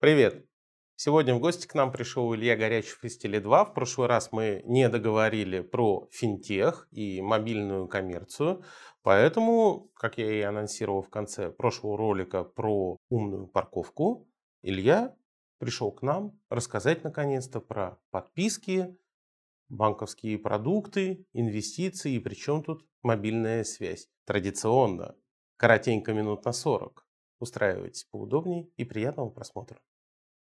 Привет! Сегодня в гости к нам пришел Илья Горячев из Теле2. В прошлый раз мы не договорили про финтех и мобильную коммерцию, поэтому, как я и анонсировал в конце прошлого ролика про умную парковку, Илья пришел к нам рассказать наконец-то про подписки, банковские продукты, инвестиции и причем тут мобильная связь. Традиционно, коротенько минут на 40. Устраивайтесь поудобнее и приятного просмотра.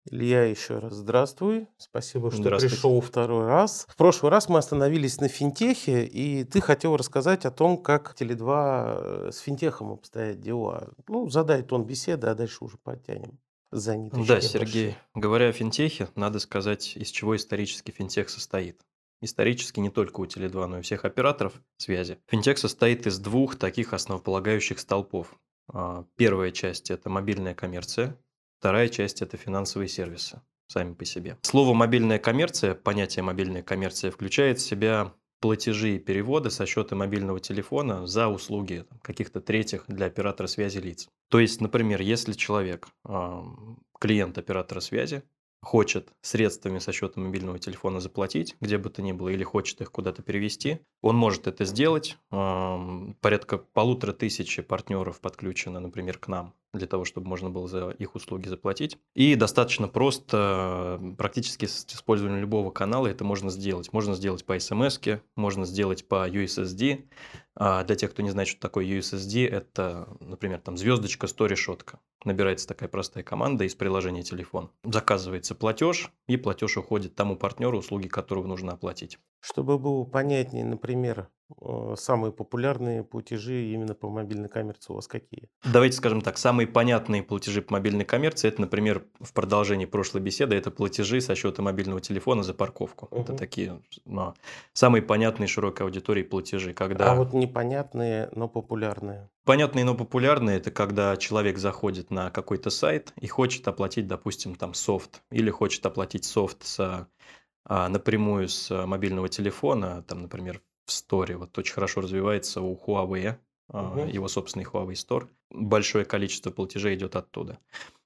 Илья, еще раз здравствуй. Спасибо, что пришел второй раз. В прошлый раз мы остановились на финтехе, и ты хотел рассказать о том, как Теле2 э, с финтехом обстоят дела. Ну, задай тон беседы, а дальше уже подтянем за ниточки. Да, Сергей, говоря о финтехе, надо сказать, из чего исторически финтех состоит. Исторически не только у Теле2, но и у всех операторов связи. Финтех состоит из двух таких основополагающих столпов. А, первая часть – это мобильная коммерция, Вторая часть – это финансовые сервисы сами по себе. Слово «мобильная коммерция», понятие «мобильная коммерция» включает в себя платежи и переводы со счета мобильного телефона за услуги каких-то третьих для оператора связи лиц. То есть, например, если человек, клиент оператора связи, хочет средствами со счета мобильного телефона заплатить, где бы то ни было, или хочет их куда-то перевести, он может это сделать. Порядка полутора тысячи партнеров подключено, например, к нам для того, чтобы можно было за их услуги заплатить. И достаточно просто, практически с использованием любого канала это можно сделать. Можно сделать по смс, можно сделать по USSD. А для тех, кто не знает, что такое USSD, это, например, там звездочка, 100 решетка. Набирается такая простая команда из приложения телефон. Заказывается платеж, и платеж уходит тому партнеру, услуги которого нужно оплатить. Чтобы было понятнее, например, самые популярные платежи именно по мобильной коммерции у вас какие? Давайте скажем так, самые понятные платежи по мобильной коммерции, это, например, в продолжении прошлой беседы, это платежи со счета мобильного телефона за парковку. Угу. Это такие ну, самые понятные широкой аудитории платежи. Когда... А вот непонятные, но популярные? Понятные, но популярные – это когда человек заходит на какой-то сайт и хочет оплатить, допустим, там софт, или хочет оплатить софт с а, напрямую с мобильного телефона, там, например, в Store, вот очень хорошо развивается у Huawei, угу. его собственный Huawei Store, большое количество платежей идет оттуда.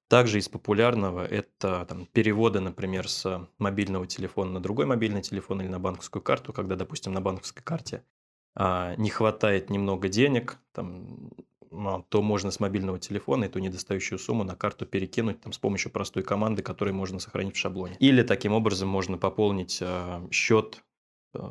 Также из популярного это там, переводы, например, с мобильного телефона на другой мобильный телефон или на банковскую карту, когда, допустим, на банковской карте а, не хватает немного денег, там, а, то можно с мобильного телефона эту недостающую сумму на карту перекинуть там, с помощью простой команды, которую можно сохранить в шаблоне. Или таким образом можно пополнить э, счет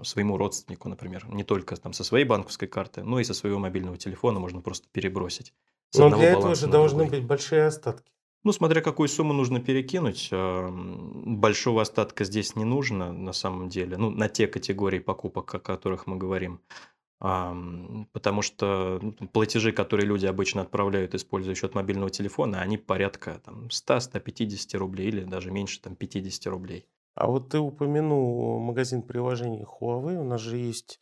своему родственнику, например, не только там со своей банковской карты, но и со своего мобильного телефона можно просто перебросить. Но для этого же должны быть большие остатки. Ну, смотря какую сумму нужно перекинуть, большого остатка здесь не нужно на самом деле, ну, на те категории покупок, о которых мы говорим потому что ну, платежи, которые люди обычно отправляют, используя счет мобильного телефона, они порядка там, 100-150 рублей или даже меньше там, 50 рублей. А вот ты упомянул магазин приложений Huawei. У нас же есть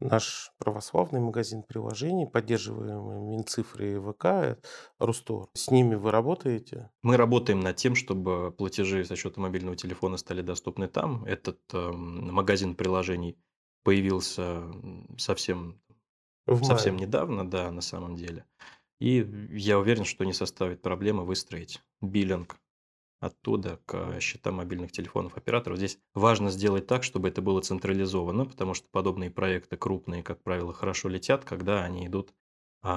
наш православный магазин приложений, поддерживаемый Минцифрой и ВК, Рустор. С ними вы работаете? Мы работаем над тем, чтобы платежи со счета мобильного телефона стали доступны там. Этот э, магазин приложений появился совсем, совсем недавно, да, на самом деле. И я уверен, что не составит проблемы выстроить биллинг оттуда к счетам мобильных телефонов операторов. Здесь важно сделать так, чтобы это было централизовано, потому что подобные проекты крупные, как правило, хорошо летят, когда они идут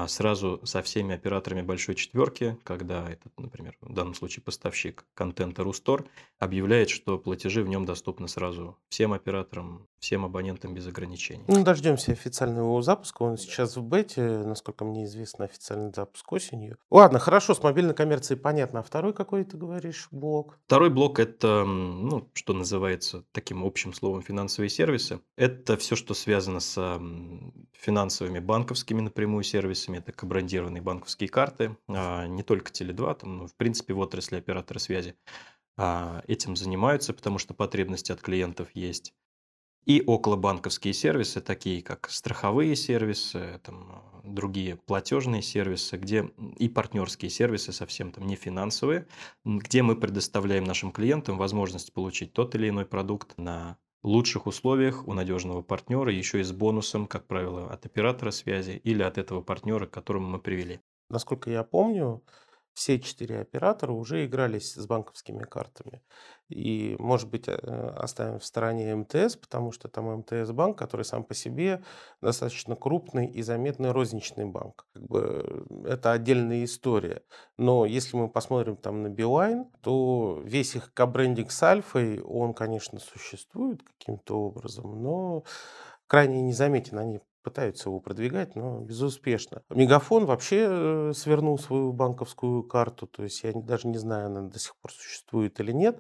сразу со всеми операторами большой четверки, когда этот, например, в данном случае поставщик контента Рустор объявляет, что платежи в нем доступны сразу всем операторам, всем абонентам без ограничений. Ну, дождемся официального запуска. Он сейчас в бете, насколько мне известно, официальный запуск осенью. Ладно, хорошо, с мобильной коммерцией понятно. А второй какой ты говоришь блок? Второй блок – это, ну, что называется таким общим словом финансовые сервисы. Это все, что связано с финансовыми банковскими напрямую сервисами, сервисами, это кобрандированные банковские карты, а, не только Теле2, там, ну, в принципе, в отрасли оператора связи а, этим занимаются, потому что потребности от клиентов есть. И околобанковские сервисы, такие как страховые сервисы, там, другие платежные сервисы, где и партнерские сервисы, совсем там не финансовые, где мы предоставляем нашим клиентам возможность получить тот или иной продукт на лучших условиях у надежного партнера, еще и с бонусом, как правило, от оператора связи или от этого партнера, к которому мы привели. Насколько я помню, все четыре оператора уже игрались с банковскими картами. И, может быть, э, оставим в стороне МТС, потому что там МТС банк, который сам по себе достаточно крупный и заметный розничный банк. Как бы это отдельная история. Но если мы посмотрим там на Билайн, то весь их кабрендинг с Альфой, он, конечно, существует каким-то образом, но крайне незаметен. Они пытаются его продвигать, но безуспешно. Мегафон вообще э, свернул свою банковскую карту, то есть я даже не знаю, она до сих пор существует или нет,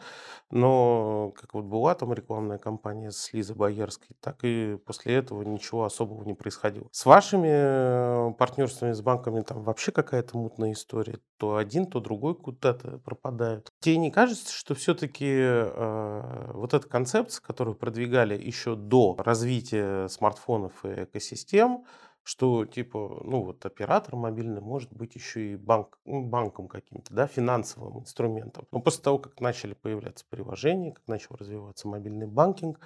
но как вот была там рекламная кампания с Лизой Боярской, так и после этого ничего особого не происходило. С вашими э, партнерствами с банками там вообще какая-то мутная история. То один, то другой куда-то пропадают. Тебе не кажется, что все-таки э, вот эта концепция, которую продвигали еще до развития смартфонов и экосистемы, систем, что типа, ну вот оператор мобильный может быть еще и банк, ну, банком каким-то, да, финансовым инструментом. Но после того, как начали появляться приложения, как начал развиваться мобильный банкинг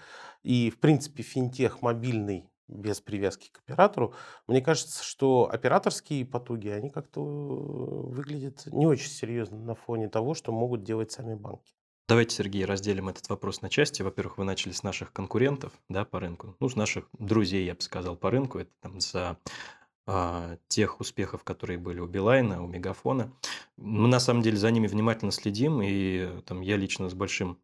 и, в принципе, финтех мобильный без привязки к оператору, мне кажется, что операторские потуги, они как-то э, выглядят не очень серьезно на фоне того, что могут делать сами банки. Давайте, Сергей, разделим этот вопрос на части. Во-первых, вы начали с наших конкурентов да, по рынку, ну, с наших друзей, я бы сказал, по рынку. Это там за а, тех успехов, которые были у Билайна, у Мегафона. Мы на самом деле за ними внимательно следим, и там я лично с большим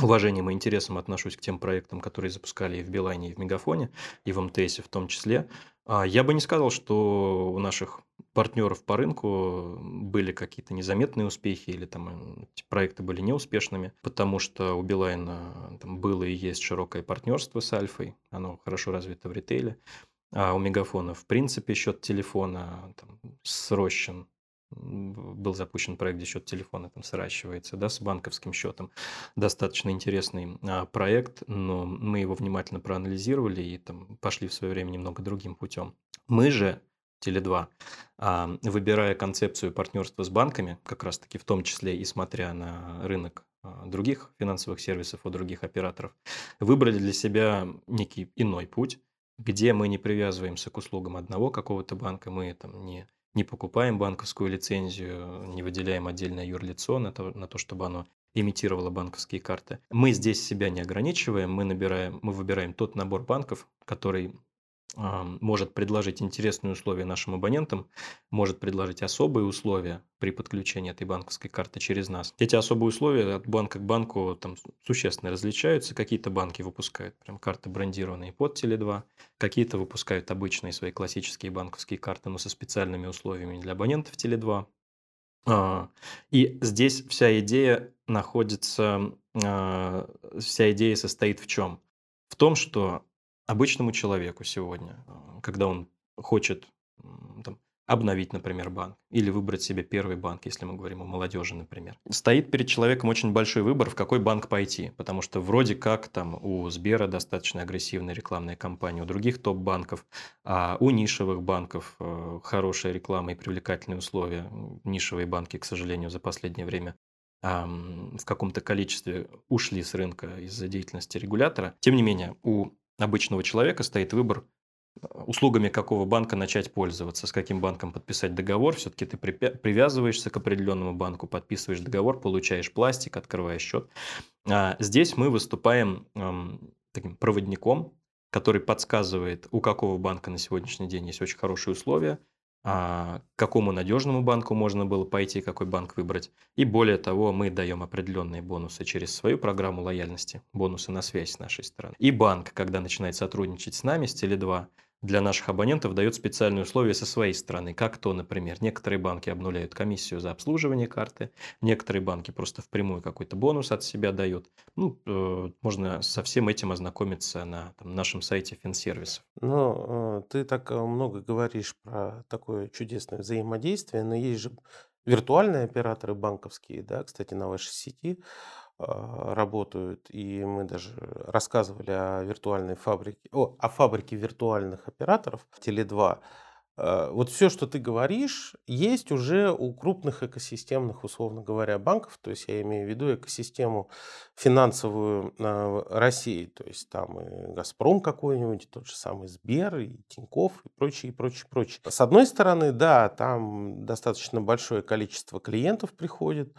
уважением и интересом отношусь к тем проектам, которые запускали и в Билайне, и в Мегафоне, и в МТСе в том числе. А, я бы не сказал, что у наших партнеров по рынку были какие-то незаметные успехи или там эти проекты были неуспешными, потому что у Билайна там было и есть широкое партнерство с Альфой, оно хорошо развито в ритейле, а у Мегафона в принципе счет телефона там, срощен был запущен проект, где счет телефона там сращивается, да, с банковским счетом. Достаточно интересный а, проект, но мы его внимательно проанализировали и там пошли в свое время немного другим путем. Мы же, Теле2, а, выбирая концепцию партнерства с банками, как раз-таки в том числе и смотря на рынок а, других финансовых сервисов у других операторов, выбрали для себя некий иной путь, где мы не привязываемся к услугам одного какого-то банка, мы там не не покупаем банковскую лицензию, не выделяем отдельное юрлицо на то, на то, чтобы оно имитировало банковские карты. Мы здесь себя не ограничиваем, мы, набираем, мы выбираем тот набор банков, который может предложить интересные условия нашим абонентам, может предложить особые условия при подключении этой банковской карты через нас. Эти особые условия от банка к банку там существенно различаются. Какие-то банки выпускают прям карты брендированные под Теле2, какие-то выпускают обычные свои классические банковские карты, но со специальными условиями для абонентов Теле2. А, и здесь вся идея находится, а, вся идея состоит в чем? В том, что обычному человеку сегодня, а, когда он хочет там, обновить, например, банк или выбрать себе первый банк, если мы говорим о молодежи, например. Стоит перед человеком очень большой выбор, в какой банк пойти, потому что вроде как там у Сбера достаточно агрессивная рекламная кампания, у других топ-банков, а у нишевых банков э, хорошая реклама и привлекательные условия. Нишевые банки, к сожалению, за последнее время в каком-то количестве ушли с рынка из-за деятельности регулятора. Тем не менее, у обычного человека стоит выбор, э, услугами какого банка начать пользоваться, с каким банком подписать договор. Все-таки ты привязываешься к определенному банку, подписываешь договор, получаешь пластик, открываешь счет. А здесь мы выступаем эм, таким проводником, который подсказывает, у какого банка на сегодняшний день есть очень хорошие условия, а, к какому надежному банку можно было пойти, какой банк выбрать. И более того, мы даем определенные бонусы через свою программу лояльности, бонусы на связь с нашей стороны. И банк, когда начинает сотрудничать с нами, с Теле2, для наших абонентов дает специальные условия со своей стороны. Как то, например, некоторые банки обнуляют комиссию за обслуживание карты, некоторые банки просто впрямую какой-то бонус от себя дают. Ну, э, можно со всем этим ознакомиться на там, нашем сайте финсервисов. Ну, э, ты так э, много говоришь про такое чудесное взаимодействие, но есть же виртуальные операторы банковские, да, кстати, на вашей сети. А, работают, и мы даже рассказывали о виртуальной фабрике, о, о фабрике виртуальных операторов Теле2. Э, вот все, что ты говоришь, есть уже у крупных экосистемных, условно говоря, банков. То есть я имею в виду экосистему финансовую э, России. То есть там и «Газпром» какой-нибудь, тот же самый Сбер, и Тиньков, и прочее, и прочее, прочее. С одной стороны, да, там достаточно большое количество клиентов приходит,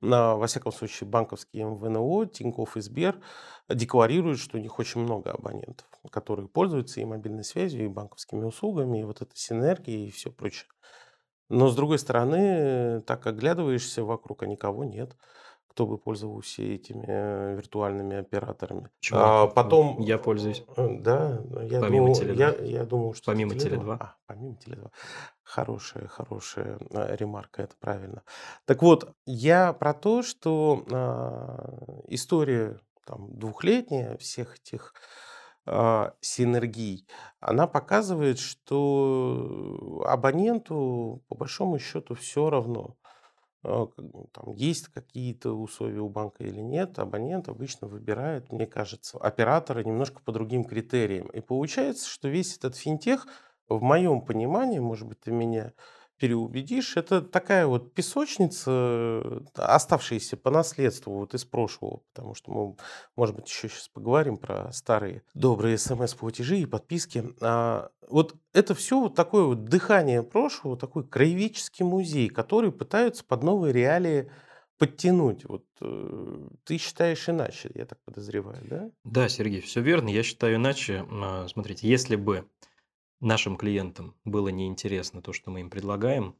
во всяком случае, банковские МВНО, Тинькофф и Сбер декларируют, что у них очень много абонентов, которые пользуются и мобильной связью, и банковскими услугами, и вот этой синергией, и все прочее. Но, с другой стороны, так оглядываешься вокруг, а никого нет кто бы пользовался этими э, виртуальными операторами. Почему? А потом... Я пользуюсь. Э, да, я Помимо думал, Теле2. я, я думал, что Помимо это Теле2. А, помимо Теле2. Хорошая, хорошая э, ремарка, это правильно. Так вот, я про то, что а, история там, двухлетняя всех этих а, синергий, она показывает, что абоненту по большому счету все равно. А, там есть какие-то условия у банка или нет, абонент обычно выбирает, мне кажется, оператора немножко по другим критериям. И получается, что весь этот финтех, в моем понимании, может быть, ты меня переубедишь, это такая вот песочница, оставшаяся по наследству вот из прошлого, потому что мы, может быть, еще сейчас поговорим про старые добрые смс-платежи и подписки. А вот это все вот такое вот дыхание прошлого, такой краеведческий музей, который пытаются под новые реалии подтянуть. Вот э, ты считаешь иначе, я так подозреваю, да? Да, Сергей, все верно. Я считаю иначе. А, Смотрите, если бы нашим клиентам было неинтересно то, что мы им предлагаем,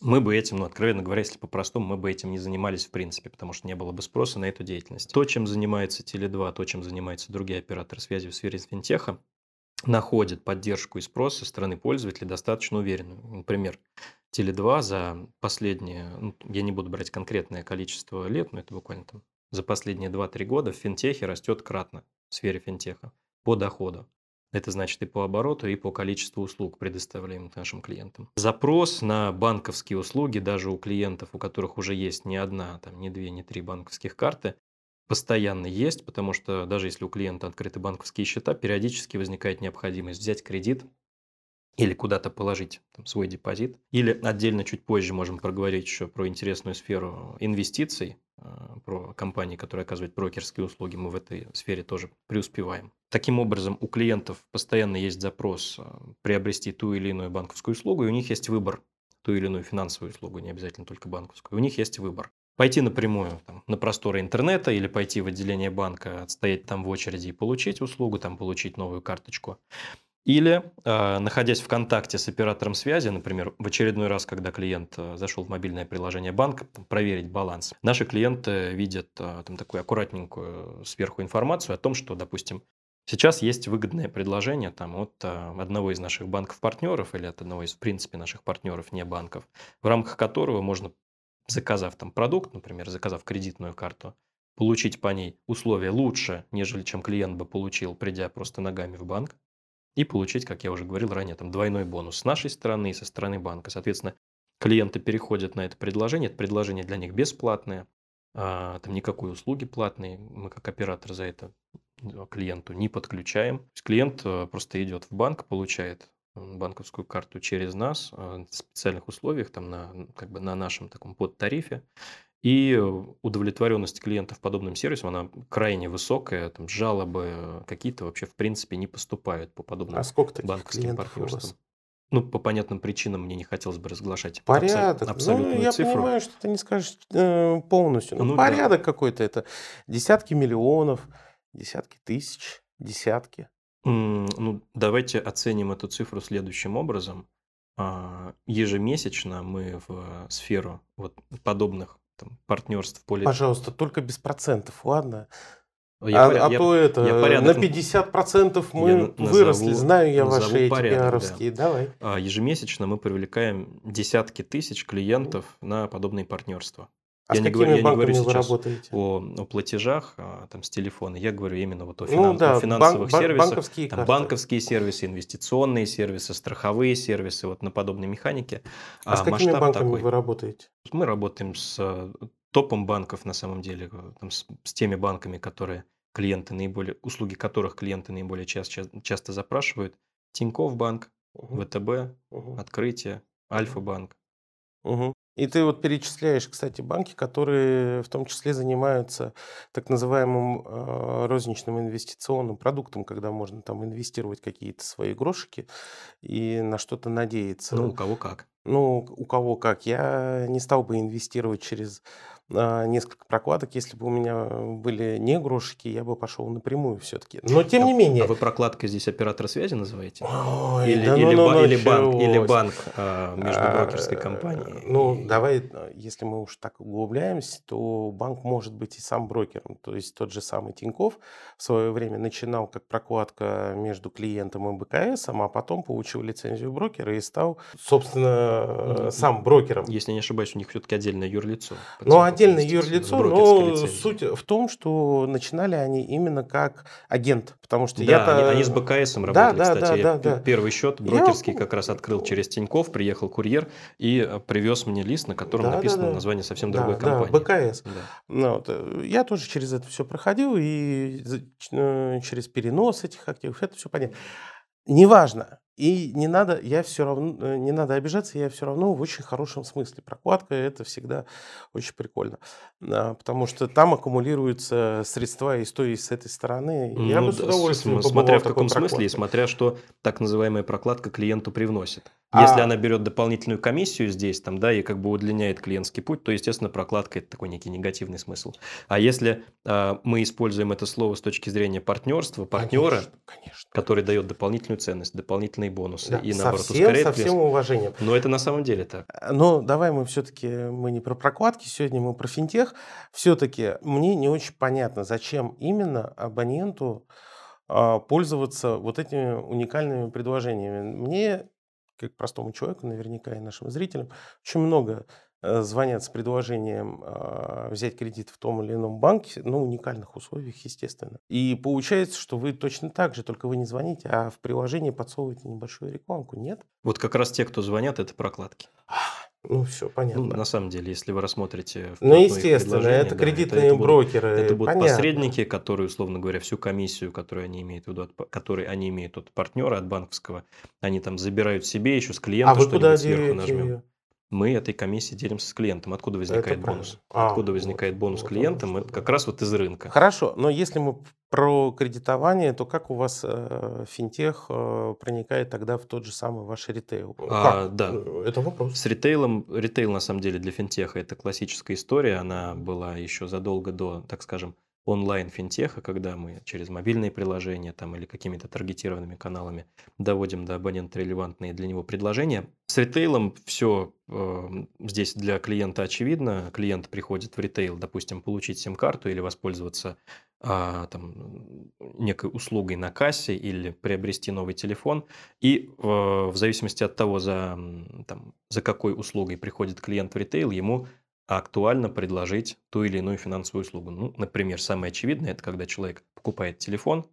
мы бы этим, ну, откровенно говоря, если по-простому, мы бы этим не занимались в принципе, потому что не было бы спроса на эту деятельность. То, чем занимается Теле2, то, чем занимаются другие операторы связи в сфере финтеха, находит поддержку и спрос со стороны пользователей достаточно уверенно. Например, Теле2 за последние, ну, я не буду брать конкретное количество лет, но это буквально там за последние 2-3 года в финтехе растет кратно в сфере финтеха по доходу. Это значит и по обороту, и по количеству услуг, предоставляемых нашим клиентам. Запрос на банковские услуги даже у клиентов, у которых уже есть не одна, там, не две, не три банковских карты, постоянно есть, потому что даже если у клиента открыты банковские счета, периодически возникает необходимость взять кредит или куда-то положить там, свой депозит. Или отдельно чуть позже можем проговорить еще про интересную сферу инвестиций, а, про компании, которые оказывают брокерские услуги. Мы в этой сфере тоже преуспеваем. Таким образом, у клиентов постоянно есть запрос а, приобрести ту или иную банковскую услугу, и у них есть выбор ту или иную финансовую услугу, не обязательно только банковскую. У них есть выбор. Пойти напрямую там, на просторы интернета или пойти в отделение банка, отстоять там в очереди и получить услугу, там получить новую карточку. Или, э, находясь в контакте с оператором связи, например, в очередной раз, когда клиент э, зашел в мобильное приложение банка, проверить баланс, наши клиенты видят э, там такую аккуратненькую сверху информацию о том, что, допустим, сейчас есть выгодное предложение там, от одного из наших банков-партнеров или от одного из, в принципе, наших партнеров, не банков, в рамках которого можно, заказав там продукт, например, заказав кредитную карту, получить по ней условия лучше, нежели чем клиент бы получил, придя просто ногами в банк и получить, как я уже говорил ранее, там двойной бонус с нашей стороны и со стороны банка. Соответственно, клиенты переходят на это предложение, это предложение для них бесплатное, а, там никакой услуги платной, мы как оператор за это клиенту не подключаем. То есть клиент э, просто идет в банк, получает банковскую карту через нас э, в специальных условиях, там на, как бы на нашем таком подтарифе, и удовлетворенность клиентов подобным сервисом, она крайне высокая. Там жалобы какие-то вообще в принципе не поступают по подобным А сколько таких банковским партнерствам. Ну, по понятным причинам мне не хотелось бы разглашать Порядок. абсолютную ну, я цифру. понимаю, что ты не скажешь э, полностью. Ну, Ну да. порядок какой-то это. Десятки миллионов, десятки тысяч, десятки. М, Ну, давайте оценим эту цифру следующим образом. А, Ежемесячно мы в сферу вот подобных там, партнерств поле... Пожалуйста, только без процентов, ладно? Я а а я- то это, я на порядок- 50% мы Я на- выросли. назову- Знаю я назову ваши эти порядок, да. пиаровские. Давай. А, Ежемесячно мы привлекаем десятки тысяч клиентов на подобные партнерства. А Я с не какими говорю- я не говорю вы сейчас работаете? О, о платежах а, там, с телефона. Я говорю именно вот о, Ну финан- да, о финансовых бан- бан- сервисах. банковские Там карты. банковские сервисы, инвестиционные сервисы, страховые сервисы, вот на подобной механике. А с какими банками такой. вы работаете? Мы работаем с э, топом банков на самом деле, э, там, с, с теми банками, которые клиенты наиболее, услуги которых клиенты наиболее часто, часто запрашивают. Тинькофф банк, Угу. ВТБ, угу. Открытие, Альфа-банк. Угу. И ты вот перечисляешь, кстати, банки, которые в том числе занимаются так называемым э, розничным инвестиционным продуктом, когда можно там инвестировать какие-то свои грошики и на что-то надеяться. Ну, у кого как. Ну, у кого как. Я не стал бы инвестировать через а, несколько прокладок. Если бы у меня были не грошики, я бы пошел напрямую все-таки. Но тем а, не менее. А вы прокладкой здесь оператора связи называете? Ой, или, да или, ну, ба- ну, или банк, или банк а, между брокерской компанией? Ну, и... давай, если мы уж так углубляемся, то банк может быть и сам брокером. То есть тот же самый Тиньков в свое время начинал как прокладка между клиентом и БКС, а потом получил лицензию брокера и стал, собственно, сам брокером. Если не ошибаюсь, у них все-таки отдельное юрлицо. Ну, отдельное юрлицо, но суть в том, что начинали они именно как агент, потому что да, я-то... они, они с БКС работали, да, да, кстати. Да, да, да. Первый счет брокерский я... как раз открыл через Тиньков, приехал курьер и э, привез мне лист, на котором да, написано да, да. название совсем другой да, компании. Да, БКС. Да. Ну, вот, э, я тоже через это все проходил, и э, через перенос этих активов, это все понятно. Неважно. И не надо, я все равно, э, не надо обижаться, я все равно в очень хорошем смысле. Прокладка это всегда очень прикольно, а, потому что там аккумулируются средства и с той, и с этой стороны. Я ну, бы с удовольствием Смотря в каком смысле и смотря что так называемая прокладка клиенту привносит. Если а... она берет дополнительную комиссию здесь, там, да, и как бы удлиняет клиентский путь, то, естественно, прокладка – это такой некий негативный смысл. А если э, мы используем это слово с точки зрения партнерства, партнера, конечно, конечно. который дает дополнительную ценность, дополнительные бонусы да, и, наоборот, совсем, ускоряет со всем уважением. Но это на самом деле так. Э, но давай мы все-таки, мы не про прокладки, сегодня мы про финтех. Все-таки мне не очень понятно, зачем именно абоненту а, пользоваться вот этими уникальными предложениями. Мне как простому человеку, наверняка и нашим зрителям, очень много э, звонят с предложением э, взять кредит в том или ином банке, ну, уникальных условиях, естественно. И получается, что вы точно так же, только вы не звоните, а в приложении подсовываете небольшую рекламку, нет? Вот как раз те, кто звонят, это прокладки. Ну, все понятно. Ну, на самом деле, если вы рассмотрите... Ну, естественно, это да, кредитные это, это брокеры. Будут, это будут понятно. посредники, которые, условно говоря, всю комиссию, которую они имеют, в виду от, которую они имеют от партнера, от банковского, они там забирают себе еще с клиента а что-нибудь сверху нажмем. Ее? Мы этой комиссией делимся с клиентом. Откуда возникает это бонус? А, Откуда возникает вот, бонус вот, клиентам? Вот, как раз вот из рынка. Хорошо, но если мы про кредитование, то как у вас э, финтех э, проникает тогда в тот же самый ваш ритейл? А, да. Э, это вопрос. С ритейлом, ритейл на самом деле для финтеха это классическая история. Она была еще задолго до, так скажем, онлайн-финтеха, когда мы через мобильные приложения там, или какими-то таргетированными каналами доводим до абонента релевантные для него предложения. С ритейлом все э, здесь для клиента очевидно. Клиент приходит в ритейл, допустим, получить сим-карту или воспользоваться э, там, некой услугой на кассе или приобрести новый телефон. И э, в зависимости от того, за, там, за какой услугой приходит клиент в ритейл, ему актуально предложить ту или иную финансовую услугу. Ну, например, самое очевидное – это когда человек покупает телефон,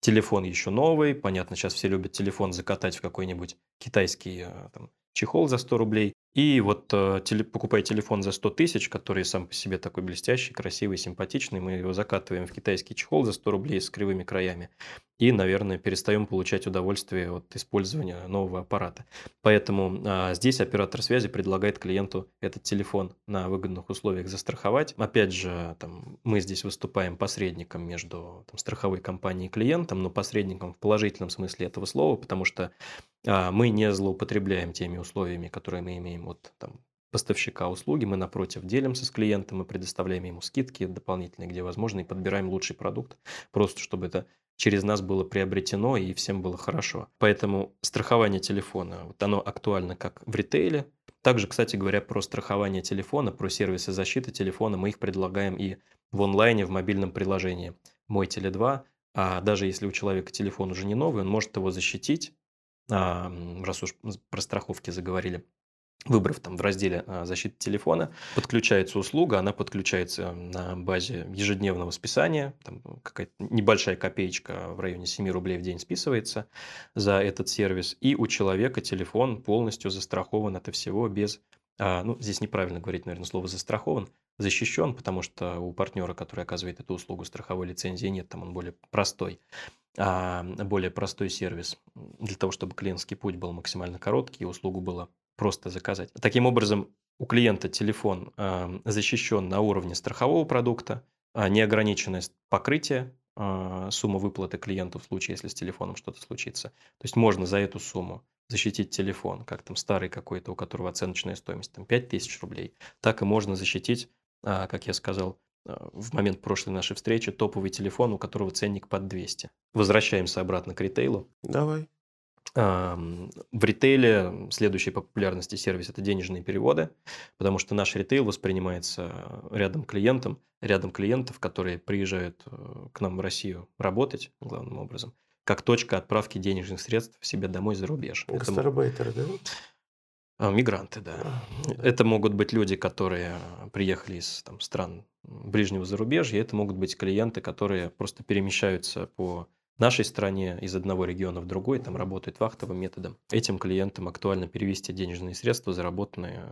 телефон еще новый, понятно, сейчас все любят телефон закатать в какой-нибудь китайский э, там, чехол за 100 рублей, и вот э, теле, покупая телефон за 100 тысяч, который сам по себе такой блестящий, красивый, симпатичный, мы его закатываем в китайский чехол за 100 рублей с кривыми краями. И, наверное, перестаем получать удовольствие от использования нового аппарата. Поэтому а, здесь оператор связи предлагает клиенту этот телефон на выгодных условиях застраховать. Опять же, там, мы здесь выступаем посредником между там, страховой компанией и клиентом, но посредником в положительном смысле этого слова, потому что а, мы не злоупотребляем теми условиями, которые мы имеем от там, поставщика услуги. Мы, напротив, делимся с клиентом, мы предоставляем ему скидки дополнительные, где возможно, и подбираем лучший продукт, просто чтобы это через нас было приобретено и всем было хорошо. Поэтому страхование телефона, вот оно актуально как в ритейле. Также, кстати говоря, про страхование телефона, про сервисы защиты телефона мы их предлагаем и в онлайне, в мобильном приложении «Мой Теле 2». А даже если у человека телефон уже не новый, он может его защитить а, раз уж про страховки заговорили, выбрав там в разделе а, защиты телефона, подключается услуга, она подключается на базе ежедневного списания, там какая-то небольшая копеечка в районе 7 рублей в день списывается за этот сервис, и у человека телефон полностью застрахован от всего без а, ну, здесь неправильно говорить, наверное, слово «застрахован», защищен, потому что у партнера, который оказывает эту услугу, страховой лицензии нет, там он более простой, а более простой сервис для того, чтобы клиентский путь был максимально короткий услугу было просто заказать. Таким образом, у клиента телефон э, защищен на уровне страхового продукта, э, неограниченность покрытия, э, сумма выплаты клиенту в случае, если с телефоном что-то случится. То есть можно за эту сумму защитить телефон, как там старый какой-то, у которого оценочная стоимость там 5000 рублей, так и можно защитить, э, как я сказал, в момент прошлой нашей встречи топовый телефон, у которого ценник под 200. Возвращаемся обратно к ритейлу. Давай. В ритейле следующий по популярности сервис – это денежные переводы, потому что наш ритейл воспринимается рядом клиентом, рядом клиентов, которые приезжают э, к нам в Россию работать, главным образом, как точка отправки денежных средств себе домой за рубеж. Гастарбайтеры, да? А, мигранты, да. да. Это могут быть люди, которые приехали из там, стран ближнего зарубежья, это могут быть клиенты, которые просто перемещаются по нашей стране из одного региона в другой, там работают вахтовым методом. Этим клиентам актуально перевести денежные средства, заработанные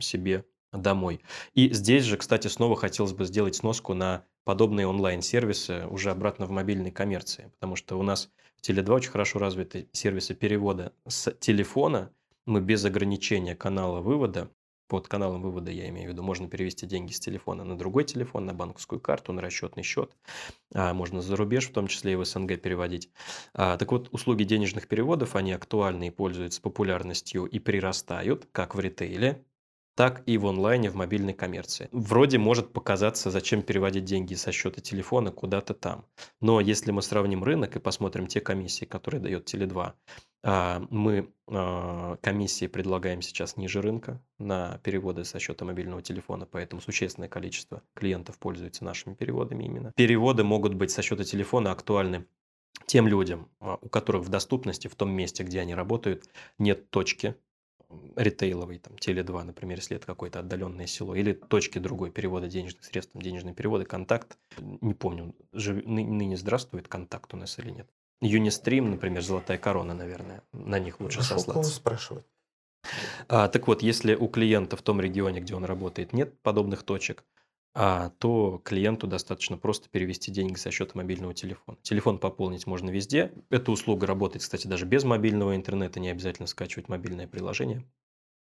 себе домой. И здесь же, кстати, снова хотелось бы сделать сноску на подобные онлайн-сервисы уже обратно в мобильной коммерции, потому что у нас в Теле2 очень хорошо развиты сервисы перевода с телефона, мы без ограничения канала вывода под каналом вывода, я имею в виду, можно перевести деньги с телефона на другой телефон, на банковскую карту, на расчетный счет. А, можно за рубеж, в том числе и в СНГ переводить. А, так вот, услуги денежных переводов, они актуальны и пользуются популярностью и прирастают, как в ритейле, так и в онлайне, в мобильной коммерции. Вроде может показаться, зачем переводить деньги со счета телефона куда-то там. Но если мы сравним рынок и посмотрим те комиссии, которые дает Теле2, а, мы а, комиссии предлагаем сейчас ниже рынка на переводы со счета мобильного телефона, поэтому существенное количество клиентов пользуется нашими переводами именно. Переводы могут быть со счета телефона актуальны тем людям, а, у которых в доступности в том месте, где они работают, нет точки ритейловой, там, Теле2, например, если это какое-то отдаленное село, или точки другой перевода денежных средств, там, денежные переводы, контакт, не помню, жив... ныне здравствует контакт у нас или нет. Юнистрим, например, Золотая корона, наверное. На них лучше Нашел сослаться. спрашивать. А, так вот, если у клиента в том регионе, где он работает, нет подобных точек, а, то клиенту достаточно просто перевести деньги со счета мобильного телефона. Телефон пополнить можно везде. Эта услуга работает, кстати, даже без мобильного интернета, не обязательно скачивать мобильное приложение.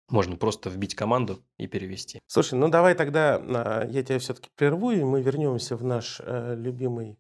Можно просто вбить команду и перевести. Слушай, ну давай тогда а, я тебя все-таки прерву, и мы вернемся в наш э, любимый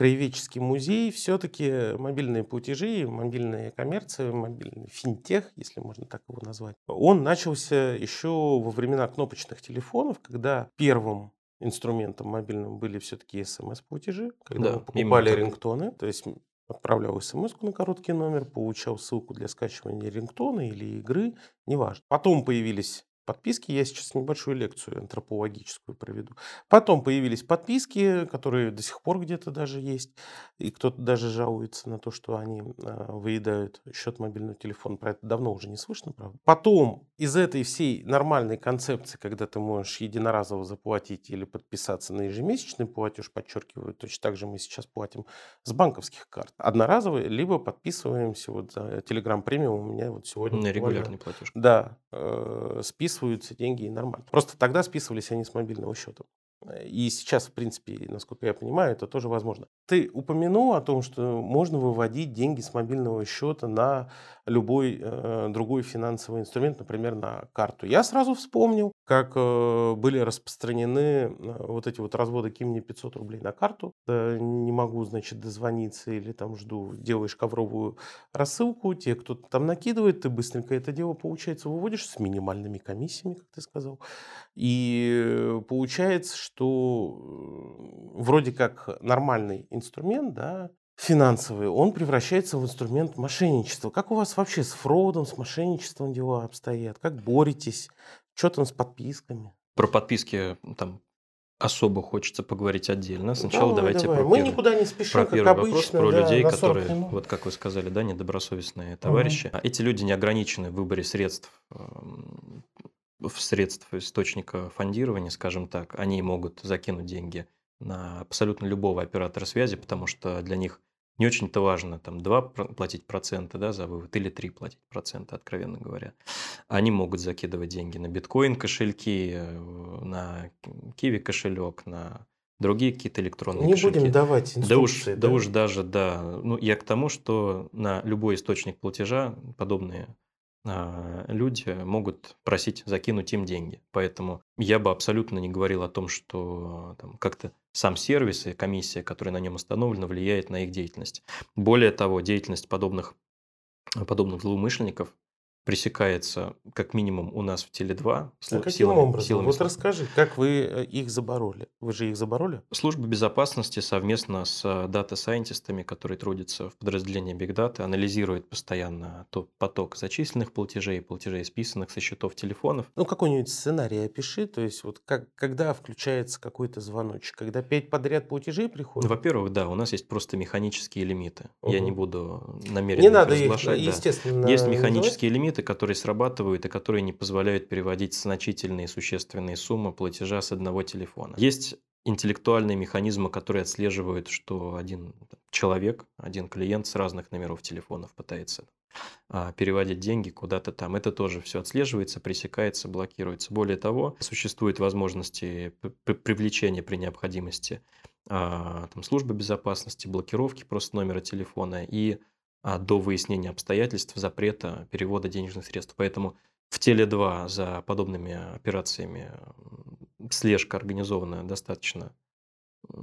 краеведческий музей, все-таки мобильные платежи, мобильная коммерция, мобильный финтех, если можно так его назвать, он начался еще во времена кнопочных телефонов, когда первым инструментом мобильным были все-таки смс-платежи, когда да, мы покупали рингтоны, то есть отправлял смс на короткий номер, получал ссылку для скачивания рингтона или игры, неважно. Потом появились подписки. Я сейчас небольшую лекцию антропологическую проведу. Потом появились подписки, которые до сих пор где-то даже есть. И кто-то даже жалуется на то, что они а, выедают счет мобильного телефона. Про это давно уже не слышно, правда. Потом из этой всей нормальной концепции, когда ты можешь единоразово заплатить или подписаться на ежемесячный платеж, подчеркиваю, точно так же мы сейчас платим с банковских карт. Одноразовые, либо подписываемся вот за Telegram премиум у меня вот сегодня. На регулярный платеж. Да, э, списываем списываются деньги и нормально. Просто тогда списывались они с мобильного счета. И сейчас, в принципе, насколько я понимаю, это тоже возможно. Ты упомянул о том, что можно выводить деньги с мобильного счета на любой э, другой финансовый инструмент, например, на карту. Я сразу вспомнил, как э, были распространены э, вот эти вот разводы «Ким мне 500 рублей на карту». Э, не могу, значит, дозвониться или там жду, делаешь ковровую рассылку, те, кто там накидывает, ты быстренько это дело, получается, выводишь с минимальными комиссиями, как ты сказал. И получается, что вроде как нормальный инструмент, да, финансовый, он превращается в инструмент мошенничества. Как у вас вообще с фродом, с мошенничеством дела обстоят? Как боретесь? Что там с подписками? Про подписки там особо хочется поговорить отдельно. Сначала давай, давайте давай. про Мы первый, никуда не спешим, про первый вопрос, обычно, про да, людей, которые, минут. вот как вы сказали, да, недобросовестные товарищи. Угу. Эти люди не ограничены в выборе средств эм, в средств источника фондирования, скажем так, они могут закинуть деньги на абсолютно любого оператора связи, потому что для них Не очень-то важно, там 2 платить процента да, за вывод или 3 платить процента, откровенно говоря. Они могут закидывать деньги на биткоин кошельки, э, на киви кошелек, на другие какие-то электронные Не кошельки. будем давать Да уж, инструкции. да уж даже, да. Ну, я к тому, что на любой источник платежа подобные люди могут просить закинуть им деньги. Поэтому я бы абсолютно не говорил о том, что там, как-то сам сервис и комиссия, которая на нем установлена, влияет на их деятельность. Более того, деятельность подобных, подобных злоумышленников пресекается как минимум у нас в Теле2 А каким силами, образом? силами Вот расскажи, как вы э, их забороли? Вы же их забороли? Служба безопасности совместно с дата-сайентистами, которые трудятся в подразделении Big Data, анализирует постоянно тот поток зачисленных платежей, платежей, списанных со счетов телефонов. Ну, какой-нибудь сценарий опиши, то есть вот как, когда включается какой-то звоночек, когда пять подряд платежей Ну, приходят? Во-первых, да, у нас есть просто механические лимиты. Я не буду намеренно Не их надо их, разглашать, да. естественно, Есть механические лимиты, которые срабатывают и которые не позволяют переводить значительные существенные суммы платежа с одного телефона. Есть интеллектуальные механизмы, которые отслеживают, что один человек, один клиент с разных номеров телефонов пытается а, переводить деньги куда-то там. Это тоже все отслеживается, пресекается, блокируется. Более того, существуют возможности привлечения при необходимости а, там, службы безопасности, блокировки просто номера телефона и до выяснения обстоятельств запрета перевода денежных средств. Поэтому в Теле2 за подобными операциями слежка организована достаточно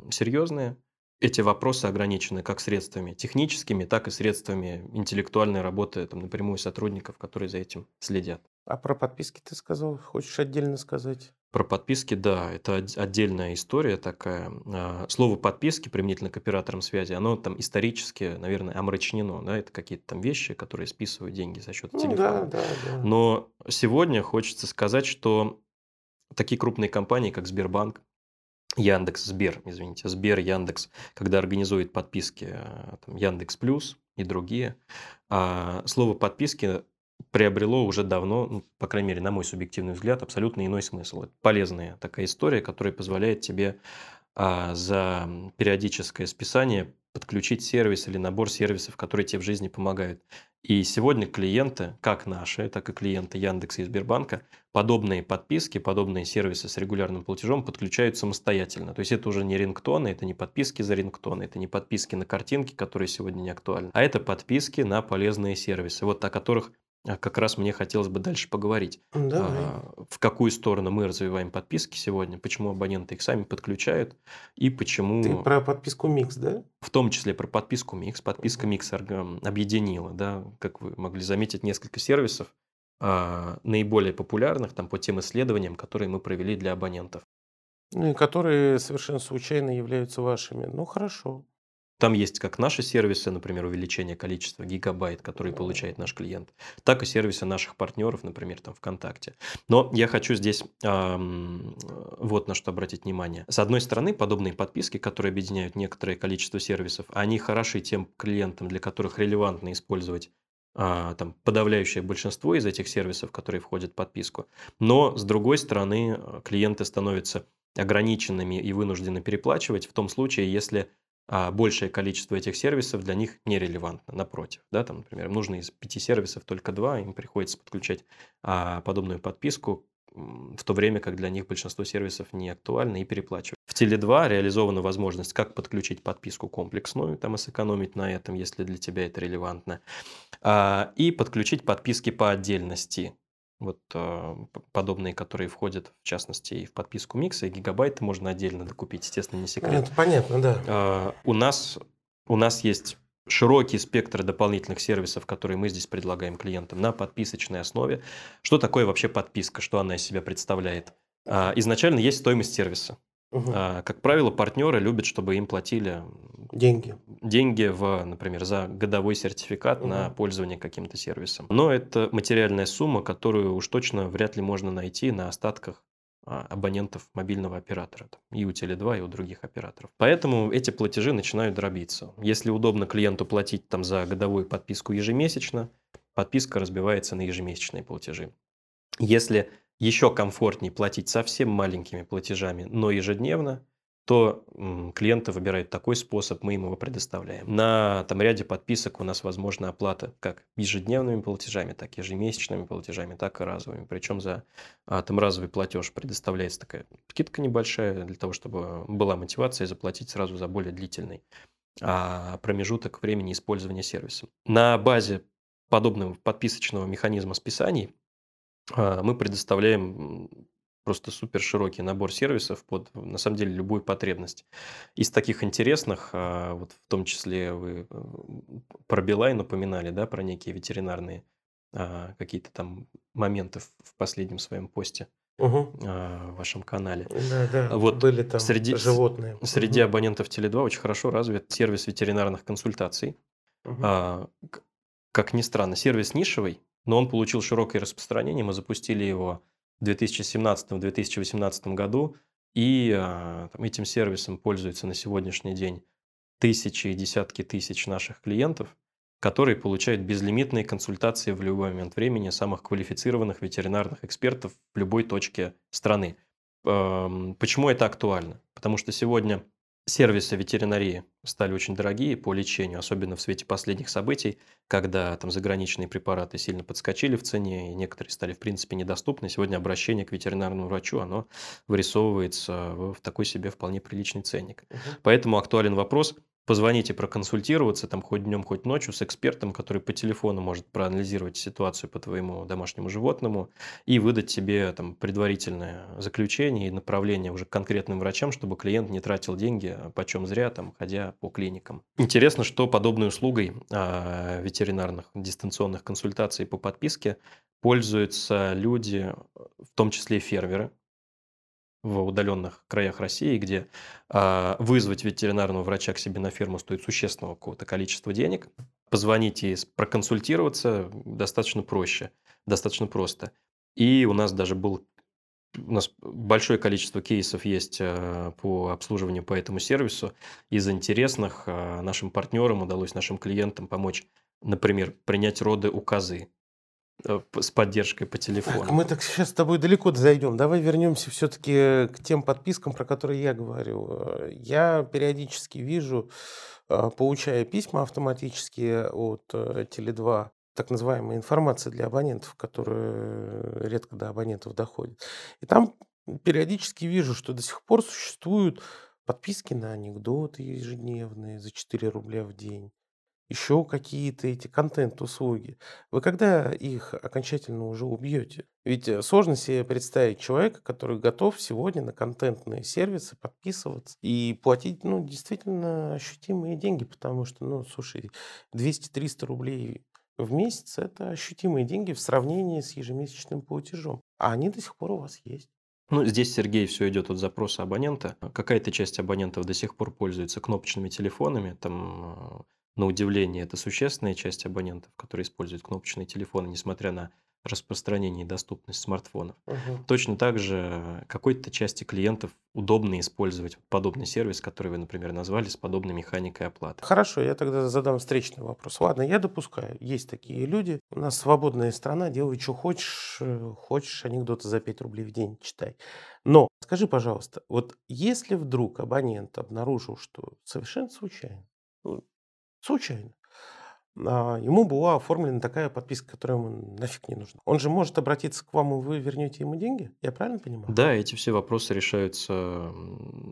серьезная. Эти вопросы ограничены как средствами техническими, так и средствами интеллектуальной работы там, напрямую сотрудников, которые за этим следят. А про подписки ты сказал, хочешь отдельно сказать? Про подписки, да, это отдельная история такая. А, Слово подписки применительно к операторам связи, оно там исторически, наверное, омрачнено, да, это какие-то там вещи, которые списывают деньги за счет Ну, да, телефона. да, да. Но сегодня хочется сказать, что такие крупные компании, как Сбербанк, Яндекс, Сбер, извините, Сбер, Яндекс, когда организует подписки э, там, Яндекс Плюс и другие, а, слово подписки приобрело уже давно, ну, по крайней мере, на мой субъективный взгляд, абсолютно иной смысл. Это полезная такая история, которая позволяет тебе а, за периодическое списание подключить сервис или набор сервисов, которые тебе в жизни помогают. И сегодня клиенты, как наши, так и клиенты Яндекса и Сбербанка, подобные подписки, подобные сервисы с регулярным платежом подключают самостоятельно. То есть это уже не рингтоны, это не подписки за рингтоны, это не подписки на картинки, которые сегодня не актуальны, а это подписки на полезные сервисы, вот о которых как раз мне хотелось бы дальше поговорить. Давай. А, В какую сторону мы развиваем подписки сегодня, почему абоненты их сами подключают и почему... Ты про подписку Микс, да? В том числе про подписку Микс. Подписка Микс объединила, да, как вы могли заметить, несколько сервисов, а, наиболее популярных там по тем исследованиям, которые мы провели для абонентов. Ну, и которые совершенно случайно являются вашими. Ну, хорошо. Там есть как наши сервисы, например, увеличение количества гигабайт, которые получает наш клиент, так и сервисы наших партнеров, например, там ВКонтакте. Но я хочу здесь ам, вот на что обратить внимание. С одной стороны, подобные подписки, которые объединяют некоторое количество сервисов, они хороши тем клиентам, для которых релевантно использовать а, там, подавляющее большинство из этих сервисов, которые входят в подписку. Но, с другой стороны, клиенты становятся ограниченными и вынуждены переплачивать в том случае, если а большее количество этих сервисов для них нерелевантно, напротив. Да, там, например, им нужно из пяти сервисов только два, им приходится подключать а, подобную подписку, в то время как для них большинство сервисов не актуальны и переплачивают. В Теле2 реализована возможность как подключить подписку комплексную, там и сэкономить на этом, если для тебя это релевантно, а, и подключить подписки по отдельности. Вот п- подобные, которые входят, в частности, и в подписку Микса, и гигабайты можно отдельно докупить, естественно, не секрет. Это понятно, да. А, У нас, у нас есть широкий спектр дополнительных сервисов, которые мы здесь предлагаем клиентам на подписочной основе. Что такое вообще подписка? Что она из себя представляет? А, Изначально есть стоимость сервиса. А, Как правило, партнеры любят, чтобы им платили Деньги. деньги, в, например, за годовой сертификат на Мгм. пользование каким-то сервисом. Но это материальная сумма, которую уж точно вряд ли можно найти на остатках а, абонентов мобильного оператора. И у Теле2, и у других операторов. Поэтому эти платежи начинают дробиться. Если удобно клиенту платить там за годовую подписку ежемесячно, подписка разбивается на ежемесячные платежи. Если еще комфортнее платить совсем маленькими платежами, но ежедневно, то клиенты выбирают такой способ, мы им его предоставляем. На там, ряде подписок у нас возможна оплата как ежедневными платежами, так и ежемесячными платежами, так и разовыми. Причем за а, там разовый платеж предоставляется такая скидка небольшая для того, чтобы была мотивация заплатить сразу за более длительный а, промежуток времени использования сервиса. На базе подобного подписочного механизма списаний мы предоставляем просто супер широкий набор сервисов под, на самом деле, любую потребность. Из таких интересных, а, вот в том числе вы э, про Билайн упоминали, да, про некие ветеринарные а, какие-то там моменты в последнем своем посте угу. в вашем канале. Да, да, вот были там среди, животные. Среди угу. абонентов Теле2 очень хорошо развит сервис ветеринарных консультаций. Угу. Как ни странно, сервис нишевый, но он получил широкое распространение. Мы запустили его 2017-2018 году, и а, там, этим сервисом пользуются на сегодняшний день тысячи и десятки тысяч наших клиентов, которые получают безлимитные консультации в любой момент времени самых квалифицированных ветеринарных экспертов в любой точке страны. Почему это актуально? Потому что сегодня сервисы ветеринарии стали очень дорогие по лечению, особенно в свете последних событий, когда там заграничные препараты сильно подскочили в цене, и некоторые стали, в принципе, недоступны. Сегодня обращение к ветеринарному врачу, оно вырисовывается в такой себе вполне приличный ценник. Угу. Поэтому актуален вопрос, позвонить и проконсультироваться там хоть днем, хоть ночью с экспертом, который по телефону может проанализировать ситуацию по твоему домашнему животному и выдать тебе там предварительное заключение и направление уже к конкретным врачам, чтобы клиент не тратил деньги а почем зря, там, ходя по клиникам. Интересно, что подобной услугой а, ветеринарных дистанционных консультаций по подписке пользуются люди, в том числе фермеры, в удаленных краях России, где э, вызвать ветеринарного врача к себе на ферму стоит существенного какого-то количества денег, позвонить и проконсультироваться достаточно проще, достаточно просто. И у нас даже был у нас большое количество кейсов есть э, по обслуживанию по этому сервису. Из интересных э, нашим партнерам удалось нашим клиентам помочь, например, принять роды у козы. Э, с поддержкой по телефону. Так, мы так сейчас с тобой далеко зайдем. Давай вернемся все-таки к тем подпискам, про которые я говорю. Я периодически вижу, э, получая письма автоматические от э, Теле2, так называемая информация для абонентов, которая редко до абонентов доходит. И там периодически вижу, что до сих пор существуют подписки на анекдоты ежедневные за 4 рубля в день еще какие-то эти контент-услуги. Вы когда их окончательно уже убьете? Ведь э, сложно себе представить человека, который готов сегодня на контентные сервисы подписываться и платить, ну, действительно ощутимые деньги, потому что, ну, слушай, 200-300 рублей в месяц– это ощутимые деньги в сравнении с ежемесячным платежом. А они до сих пор у вас есть. Ну, здесь, Сергей, все идет от запроса абонента. Какая-то часть абонентов до сих пор пользуется кнопочными телефонами, там на удивление, это существенная часть абонентов, которые используют кнопочные телефоны, несмотря на распространение и доступность смартфонов. Угу. Точно так же какой-то части клиентов удобно использовать подобный сервис, который вы, например, назвали, с подобной механикой оплаты. Хорошо, я тогда задам встречный вопрос. Ладно, я допускаю, есть такие люди. У нас свободная страна, делай, что хочешь. Э, хочешь анекдоты за 5 рублей в день читай. Но скажи, пожалуйста, вот если вдруг абонент обнаружил, что совершенно случайно, ну, Случайно. А, ему была оформлена такая подписка, которая ему нафиг не нужна. Он же может обратиться к вам, и вы вернете ему деньги? Я правильно понимаю? Да, эти все вопросы решаются,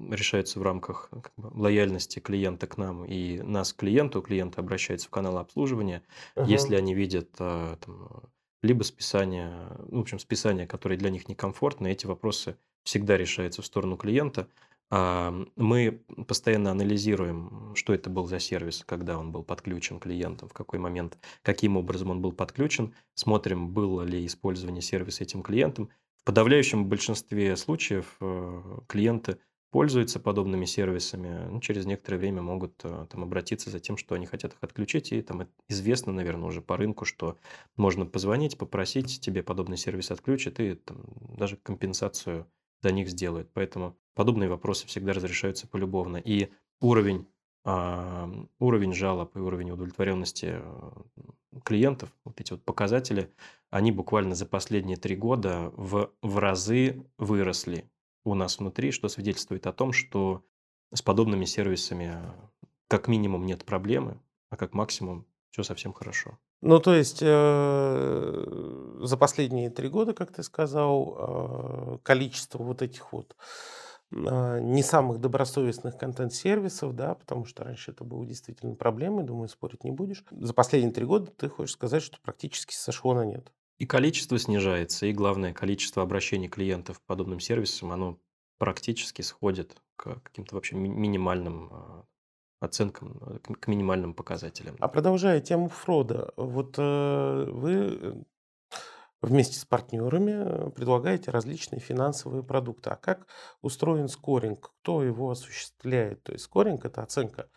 решаются в рамках как бы, лояльности клиента к нам и нас к клиенту. Клиенты обращаются в канал обслуживания, ага. если они видят а, там, либо списание, ну, в общем, списание, которое для них некомфортно, эти вопросы всегда решаются в сторону клиента. А, мы постоянно анализируем, что это был за сервис, когда он был подключен клиентам, в какой момент, каким образом он был подключен, смотрим, было ли использование сервиса этим клиентом. В подавляющем большинстве случаев э, клиенты пользуются подобными сервисами, ну, через некоторое время могут э, там, обратиться за тем, что они хотят их отключить, и там известно, наверное, уже по рынку, что можно позвонить, попросить, тебе подобный сервис отключат, и там, даже компенсацию за них сделают. Поэтому подобные вопросы всегда разрешаются полюбовно. И уровень, а, уровень жалоб и уровень удовлетворенности э, клиентов, вот эти вот показатели, они буквально за последние три года в, в разы выросли у нас внутри, что свидетельствует о том, что с подобными сервисами как минимум нет проблемы, а как максимум все совсем хорошо. Ну, то есть э, за последние три года, как ты сказал, э, количество вот этих вот а, не самых добросовестных контент-сервисов, да, потому что раньше это было действительно проблемой, думаю, спорить не будешь. За последние три года ты хочешь сказать, что практически сошло на нет. И количество снижается, и главное, количество обращений клиентов к подобным сервисам, оно практически сходит к каким-то вообще минимальным а, оценкам, э, к минимальным показателям. А продолжая тему Фрода, вот э, вы вместе с партнерами предлагаете различные финансовые продукты. А как устроен скоринг? Кто его осуществляет? То есть скоринг – это оценка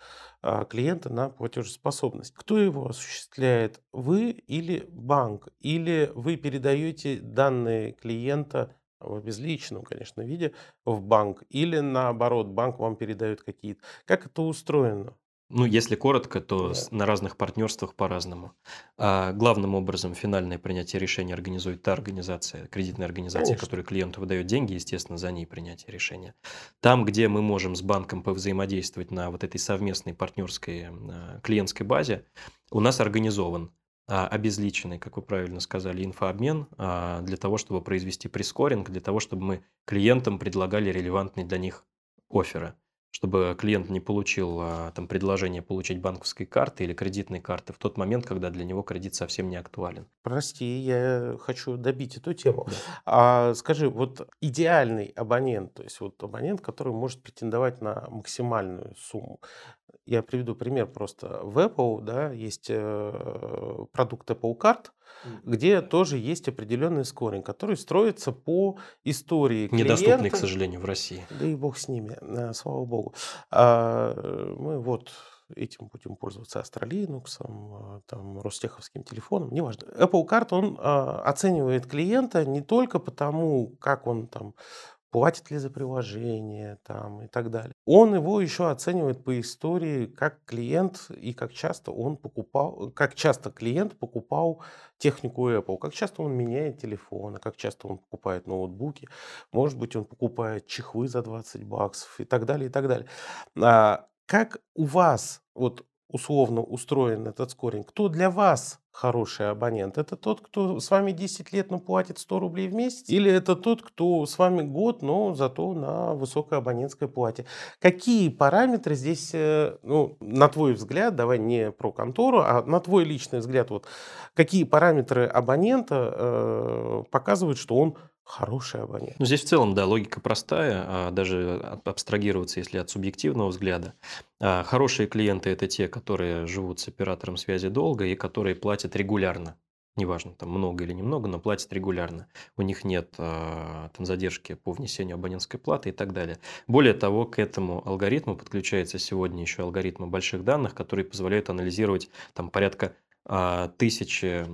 а, клиента на платежеспособность. Кто его осуществляет? Вы или банк? Или вы передаете данные клиента в обезличенном, конечно, виде в банк? Или наоборот, банк вам передает какие-то? Как это устроено? Ну, если коротко, то с- на разных партнерствах по-разному. А главным образом финальное принятие решения организует та организация, кредитная организация, Конечно. которая клиенту выдает деньги, естественно, за ней принятие решения. Там, где мы можем с банком повзаимодействовать на вот этой совместной партнерской а, клиентской базе, у нас организован обезличенный, как вы правильно сказали, инфообмен а, для того, чтобы произвести прескоринг, для того, чтобы мы клиентам предлагали релевантные для них оферы чтобы клиент не получил а, там, предложение получить банковской карты или кредитной карты в тот момент, когда для него кредит совсем не актуален. Прости, я хочу добить эту тему. Да. А скажи, вот идеальный абонент, то есть вот абонент, который может претендовать на максимальную сумму. Я приведу пример просто. В Apple да, есть э, продукт Apple Card, где тоже есть определенный скоринг, который строится по истории Недоступный, к клиента. сожалению, в России. Да и бог с ними, э, слава богу. А, э, мы вот этим будем пользоваться Астролинуксом, а, там, Ростеховским телефоном, неважно. Apple Card, он а, оценивает клиента не только потому, как он там платит ли за приложение там, и так далее. Он его еще оценивает по истории, как клиент и как часто он покупал, как часто клиент покупал технику Apple, как часто он меняет телефоны, как часто он покупает ноутбуки, может быть, он покупает чехлы за 20 баксов и так далее, и так далее. А как у вас вот условно устроен этот скоринг? Кто для вас хороший абонент? Это тот, кто с вами 10 лет, но платит 100 рублей в месяц? Или это тот, кто с вами год, но зато на высокой абонентской плате? Какие параметры здесь, э, ну, на твой взгляд, давай не про контору, а на твой личный взгляд, вот какие параметры абонента э, показывают, что он хороший абонент. Ну, здесь в целом, да, логика простая, а даже абстрагироваться, если от субъективного взгляда. А хорошие клиенты – это те, которые живут с оператором связи долго и которые платят регулярно. Неважно, там много или немного, но платят регулярно. У них нет а, там задержки по внесению абонентской платы и так далее. Более того, к этому алгоритму подключается сегодня еще алгоритмы больших данных, которые позволяют анализировать там порядка тысячи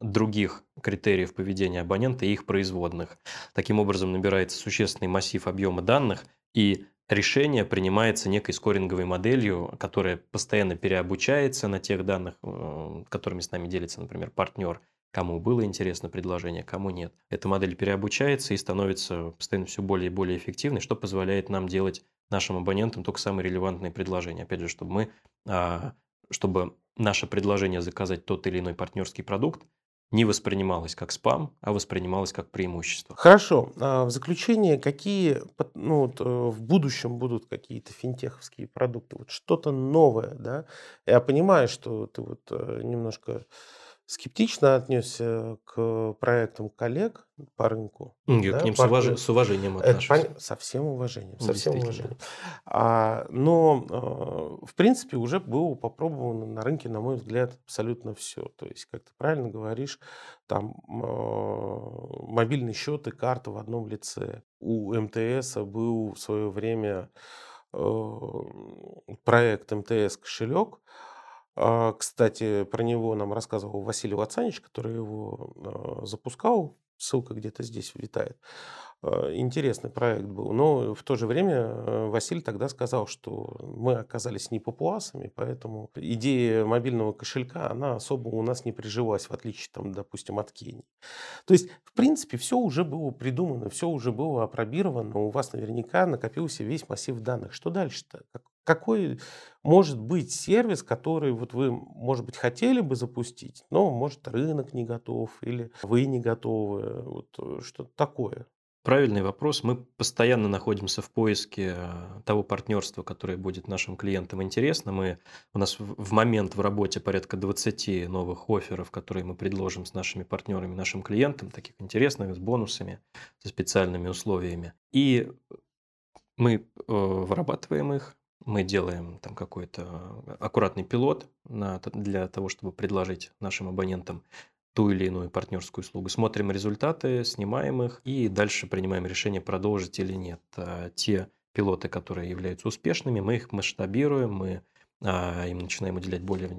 других критериев поведения абонента и их производных. Таким образом, набирается существенный массив объема данных, и решение принимается некой скоринговой моделью, которая постоянно переобучается на тех данных, э, которыми с нами делится, например, партнер, кому было интересно предложение, кому нет. Эта модель переобучается и становится постоянно все более и более эффективной, что позволяет нам делать нашим абонентам только самые релевантные предложения. Опять же, чтобы мы, а, чтобы наше предложение заказать тот или иной партнерский продукт не воспринималось как спам, а воспринималось как преимущество. Хорошо. А в заключение, какие ну, вот, э, в будущем будут какие-то финтеховские продукты? Вот что-то новое, да? Я понимаю, что ты вот э, немножко скептично отнесся к проектам коллег по рынку. Я да, к ним с, уваж... с уважением отношусь. пон... Со всем уважением. Со всем уважением. А, но, э, в принципе, уже было попробовано на рынке, на мой взгляд, абсолютно все. То есть, как ты правильно говоришь, там э, мобильный счет и карта в одном лице. У МТС был в свое время э, проект МТС кошелек, кстати, про него нам рассказывал Василий Лацанич, который его а, запускал ссылка где-то здесь витает. Э, интересный проект был. Но в то же время э, Василий тогда сказал, что мы оказались не папуасами, поэтому идея мобильного кошелька, она особо у нас не прижилась, в отличие, там, допустим, от Кении. То есть, в принципе, все уже было придумано, все уже было опробировано, у вас наверняка накопился весь массив данных. Что дальше-то? Какой может быть сервис, который вот вы, может быть, хотели бы запустить, но, может, рынок не готов или вы не готовы, вот э, что-то такое? Правильный вопрос. Мы постоянно находимся в поиске э, того партнерства, которое будет нашим клиентам интересно. Мы, у нас в момент в работе порядка 20 новых офферов, которые мы предложим с нашими партнерами, нашим клиентам, таких интересных, с бонусами, со специальными условиями. И мы э, вырабатываем их, мы делаем там какой-то аккуратный пилот на, для того, чтобы предложить нашим абонентам ту или иную партнерскую услугу. Смотрим результаты, снимаем их и дальше принимаем решение, продолжить или нет. А те пилоты, которые являются успешными, мы их масштабируем, мы а, им начинаем уделять более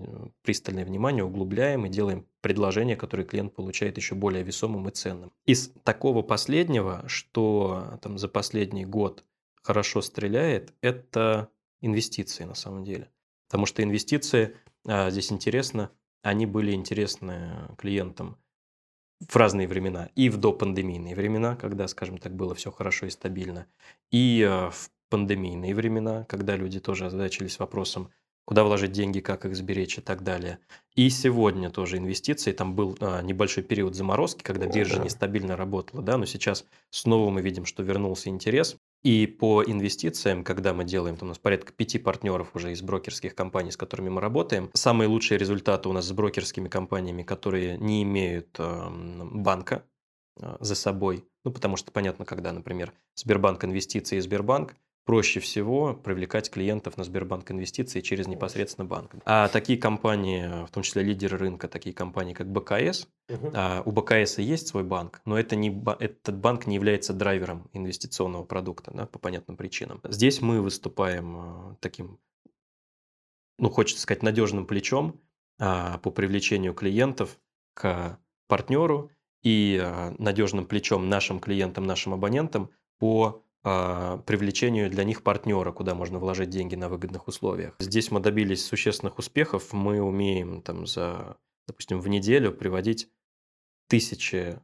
пристальное внимание, углубляем и делаем предложение, которое клиент получает еще более весомым и ценным. Из такого последнего, что там за последний год хорошо стреляет, это инвестиции на самом деле. Потому что инвестиции, а, здесь интересно, они были интересны клиентам в разные времена. И в допандемийные времена, когда, скажем так, было все хорошо и стабильно. И э, в пандемийные времена, когда люди тоже озадачились вопросом, куда вложить деньги, как их сберечь и так далее. И сегодня тоже инвестиции. Там был а, небольшой период заморозки, когда биржа нестабильно работала, да, но сейчас снова мы видим, что вернулся интерес. И по инвестициям, когда мы делаем, там у нас порядка пяти партнеров уже из брокерских компаний, с которыми мы работаем, самые лучшие результаты у нас с брокерскими компаниями, которые не имеют э, банка э, за собой. Ну, потому что понятно, когда, например, Сбербанк инвестиции и Сбербанк, проще всего привлекать клиентов на Сбербанк инвестиции через непосредственно банк. А такие компании, в том числе лидеры рынка, такие компании, как БКС, угу. а, у БКС есть свой банк, но это не, этот банк не является драйвером инвестиционного продукта да, по понятным причинам. Здесь мы выступаем а, таким, ну, хочется сказать, надежным плечом а, по привлечению клиентов к партнеру и а, надежным плечом нашим клиентам, нашим абонентам по привлечению для них партнера, куда можно вложить деньги на выгодных условиях. Здесь мы добились существенных успехов. Мы умеем там за, допустим, в неделю приводить тысячи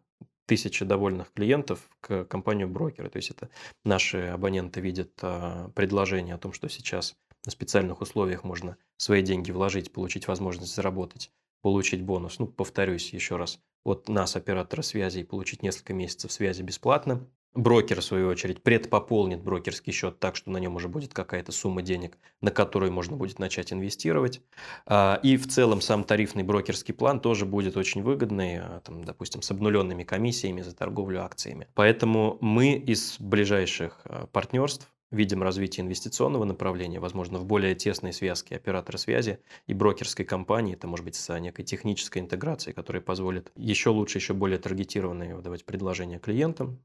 тысячи довольных клиентов к компанию брокера. То есть это наши абоненты видят а, предложение о том, что сейчас на специальных условиях можно свои деньги вложить, получить возможность заработать, получить бонус. Ну, повторюсь еще раз, от нас, оператора связи, и получить несколько месяцев связи бесплатно. Брокер, в свою очередь, предпополнит брокерский счет так, что на нем уже будет какая-то сумма денег, на которую можно будет начать инвестировать. А, и в целом сам тарифный брокерский план тоже будет очень выгодный, а, там, допустим, с обнуленными комиссиями за торговлю акциями. Поэтому мы из ближайших а, партнерств видим развитие инвестиционного направления, возможно, в более тесной связке оператора связи и брокерской компании, это может быть с некой технической интеграцией, которая позволит еще лучше, еще более таргетированные выдавать предложения клиентам,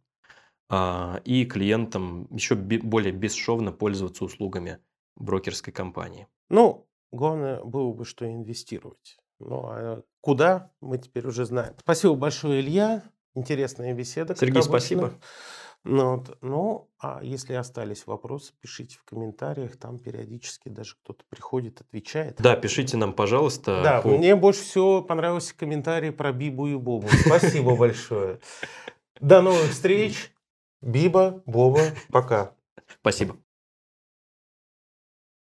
и клиентам еще более бесшовно пользоваться услугами брокерской компании. Ну, главное было бы, что инвестировать. Ну, а куда, мы теперь уже знаем. Спасибо большое, Илья. Интересная беседа. Сергей, спасибо. Ну, вот, ну, а если остались вопросы, пишите в комментариях. Там периодически даже кто-то приходит, отвечает. Да, пишите нам, пожалуйста. Да, по... мне больше всего понравился комментарий про Бибу и Бобу. Спасибо большое. До новых встреч. Биба, Боба, пока. Спасибо.